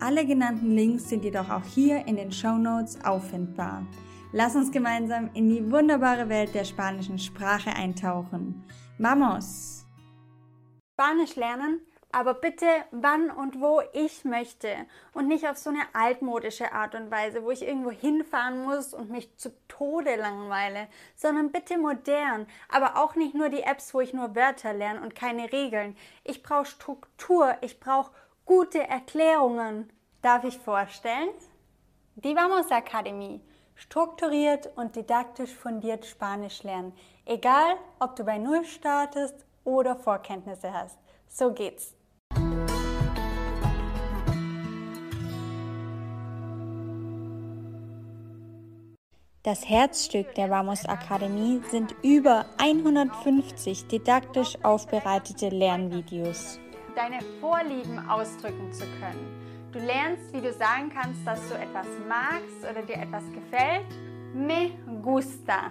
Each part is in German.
alle genannten Links sind jedoch auch hier in den Show Notes auffindbar. Lass uns gemeinsam in die wunderbare Welt der spanischen Sprache eintauchen. Vamos! Spanisch lernen, aber bitte wann und wo ich möchte und nicht auf so eine altmodische Art und Weise, wo ich irgendwo hinfahren muss und mich zu Tode langweile, sondern bitte modern, aber auch nicht nur die Apps, wo ich nur Wörter lerne und keine Regeln. Ich brauche Struktur, ich brauche gute Erklärungen. Darf ich vorstellen? Die Vamos Akademie. Strukturiert und didaktisch fundiert Spanisch lernen. Egal, ob du bei Null startest oder Vorkenntnisse hast. So geht's. Das Herzstück der Vamos Akademie sind über 150 didaktisch aufbereitete Lernvideos deine Vorlieben ausdrücken zu können. Du lernst, wie du sagen kannst, dass du etwas magst oder dir etwas gefällt. Me gusta.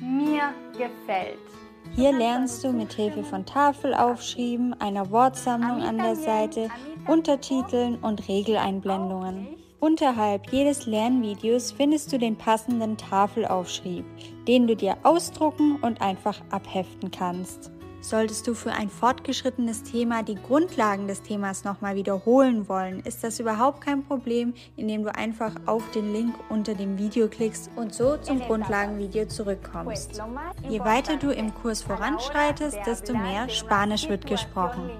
Mir gefällt. Hier lernst du mit Hilfe von Tafelaufschrieben, einer Wortsammlung an der Seite, Untertiteln und Regeleinblendungen. Unterhalb jedes Lernvideos findest du den passenden Tafelaufschrieb, den du dir ausdrucken und einfach abheften kannst. Solltest du für ein fortgeschrittenes Thema die Grundlagen des Themas nochmal wiederholen wollen, ist das überhaupt kein Problem, indem du einfach auf den Link unter dem Video klickst und so zum Grundlagenvideo zurückkommst. Je weiter du im Kurs voranschreitest, desto mehr Spanisch wird gesprochen.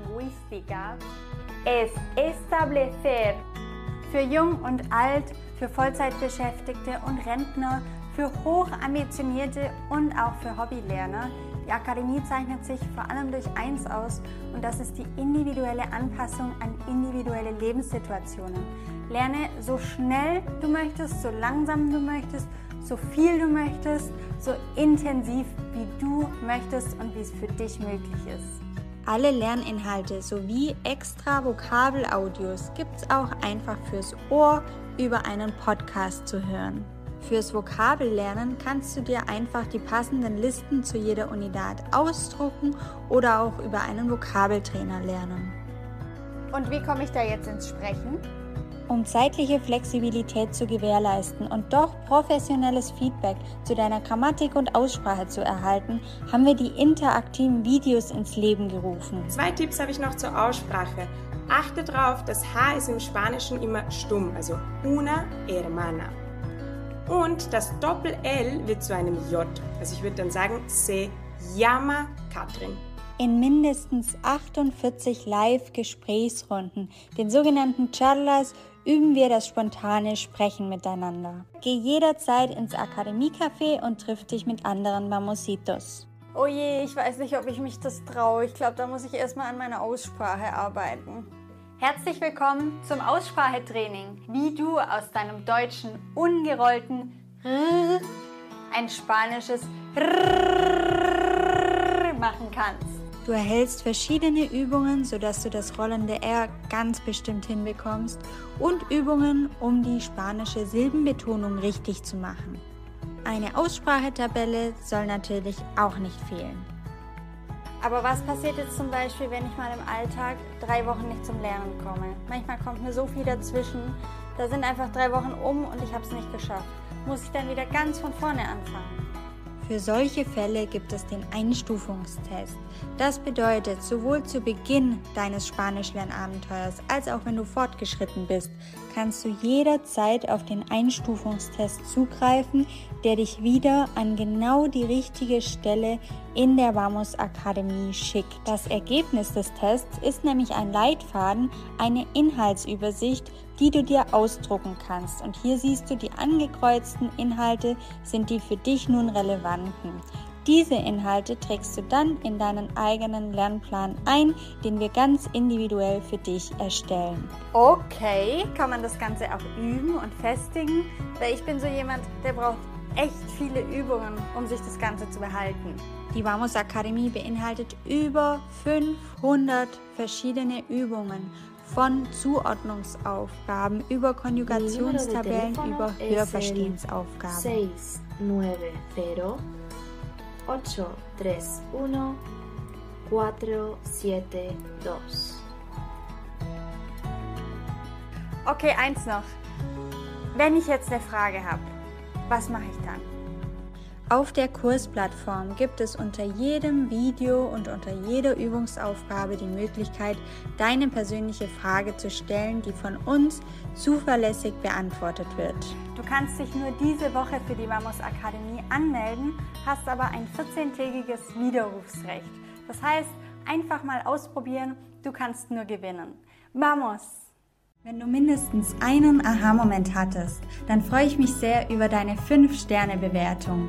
Für Jung und Alt, für Vollzeitbeschäftigte und Rentner, für hochambitionierte und auch für Hobbylerner die Akademie zeichnet sich vor allem durch eins aus und das ist die individuelle Anpassung an individuelle Lebenssituationen. Lerne so schnell du möchtest, so langsam du möchtest, so viel du möchtest, so intensiv wie du möchtest und wie es für dich möglich ist. Alle Lerninhalte sowie extra Vokabelaudios gibt es auch einfach fürs Ohr über einen Podcast zu hören. Fürs Vokabellernen kannst du dir einfach die passenden Listen zu jeder Unidad ausdrucken oder auch über einen Vokabeltrainer lernen. Und wie komme ich da jetzt ins Sprechen? Um zeitliche Flexibilität zu gewährleisten und doch professionelles Feedback zu deiner Grammatik und Aussprache zu erhalten, haben wir die interaktiven Videos ins Leben gerufen. Zwei Tipps habe ich noch zur Aussprache. Achte darauf, das H ist im Spanischen immer stumm, also una hermana. Und das Doppel-L wird zu einem J. Also ich würde dann sagen, se llama Katrin. In mindestens 48 Live-Gesprächsrunden, den sogenannten Charlas, üben wir das spontane Sprechen miteinander. Geh jederzeit ins Akademiecafé und triff dich mit anderen Mamositos. Oh je, ich weiß nicht, ob ich mich das traue. Ich glaube, da muss ich erstmal an meiner Aussprache arbeiten. Herzlich willkommen zum Aussprachetraining, wie du aus deinem deutschen ungerollten R ein spanisches R machen kannst. Du erhältst verschiedene Übungen, sodass du das rollende R ganz bestimmt hinbekommst und Übungen, um die spanische Silbenbetonung richtig zu machen. Eine Aussprachetabelle soll natürlich auch nicht fehlen. Aber was passiert jetzt zum Beispiel, wenn ich mal im Alltag drei Wochen nicht zum Lernen komme? Manchmal kommt mir so viel dazwischen. Da sind einfach drei Wochen um und ich habe es nicht geschafft. Muss ich dann wieder ganz von vorne anfangen? Für solche Fälle gibt es den Einstufungstest. Das bedeutet, sowohl zu Beginn deines Spanischlernabenteuers als auch wenn du fortgeschritten bist, kannst du jederzeit auf den Einstufungstest zugreifen, der dich wieder an genau die richtige Stelle in der Vamos Akademie schickt. Das Ergebnis des Tests ist nämlich ein Leitfaden, eine Inhaltsübersicht, die du dir ausdrucken kannst. Und hier siehst du, die angekreuzten Inhalte sind die für dich nun relevanten. Diese Inhalte trägst du dann in deinen eigenen Lernplan ein, den wir ganz individuell für dich erstellen. Okay, kann man das Ganze auch üben und festigen? Weil ich bin so jemand, der braucht echt viele Übungen, um sich das Ganze zu behalten. Die Vamos Akademie beinhaltet über 500 verschiedene Übungen von Zuordnungsaufgaben über Konjugationstabellen über Hörverstehensaufgaben. 690 831 472. Okay, eins noch. Wenn ich jetzt eine Frage habe, was mache ich dann? Auf der Kursplattform gibt es unter jedem Video und unter jeder Übungsaufgabe die Möglichkeit, deine persönliche Frage zu stellen, die von uns zuverlässig beantwortet wird. Du kannst dich nur diese Woche für die Vamos Akademie anmelden, hast aber ein 14-tägiges Widerrufsrecht. Das heißt, einfach mal ausprobieren, du kannst nur gewinnen. Vamos! Wenn du mindestens einen Aha-Moment hattest, dann freue ich mich sehr über deine 5-Sterne-Bewertung.